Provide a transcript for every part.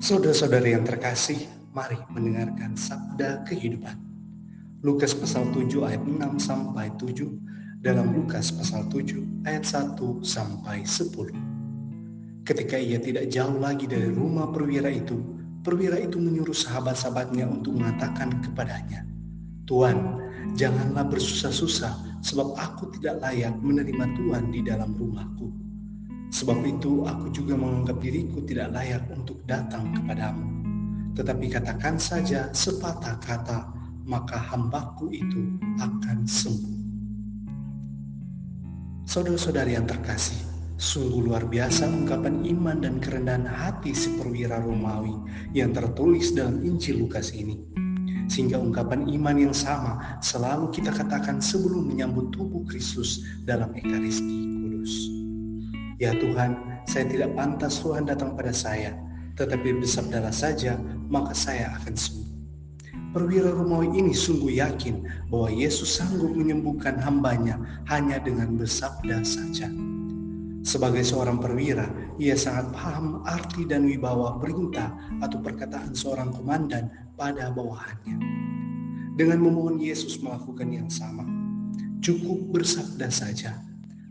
Saudara-saudari yang terkasih, mari mendengarkan sabda kehidupan. Lukas pasal 7 ayat 6 sampai 7 dalam Lukas pasal 7 ayat 1 sampai 10. Ketika ia tidak jauh lagi dari rumah perwira itu, perwira itu menyuruh sahabat-sahabatnya untuk mengatakan kepadanya, Tuan, janganlah bersusah-susah sebab aku tidak layak menerima Tuhan di dalam rumahku. Sebab itu aku juga menganggap diriku tidak layak untuk datang kepadamu. Tetapi katakan saja sepatah kata, maka hambaku itu akan sembuh. Saudara-saudari yang terkasih, sungguh luar biasa ungkapan iman dan kerendahan hati si perwira Romawi yang tertulis dalam Injil Lukas ini. Sehingga ungkapan iman yang sama selalu kita katakan sebelum menyambut tubuh Kristus dalam Ekaristi Kudus. Ya Tuhan, saya tidak pantas Tuhan datang pada saya, tetapi bersabdalah saja, maka saya akan sembuh. Perwira Romawi ini sungguh yakin bahwa Yesus sanggup menyembuhkan hambanya hanya dengan bersabda saja. Sebagai seorang perwira, ia sangat paham arti dan wibawa perintah atau perkataan seorang komandan pada bawahannya. Dengan memohon Yesus melakukan yang sama, cukup bersabda saja,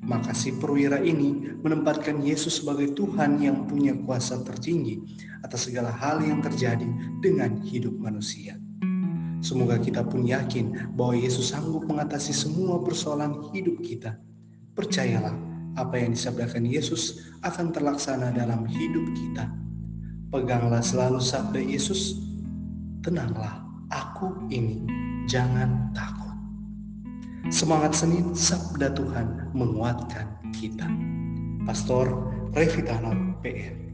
maka si perwira ini menempatkan Yesus sebagai Tuhan yang punya kuasa tertinggi atas segala hal yang terjadi dengan hidup manusia. Semoga kita pun yakin bahwa Yesus sanggup mengatasi semua persoalan hidup kita. Percayalah, apa yang disabdakan Yesus akan terlaksana dalam hidup kita. Peganglah selalu sabda Yesus, tenanglah, aku ini, jangan takut. Semangat Senin Sabda Tuhan menguatkan kita. Pastor Revitanor PR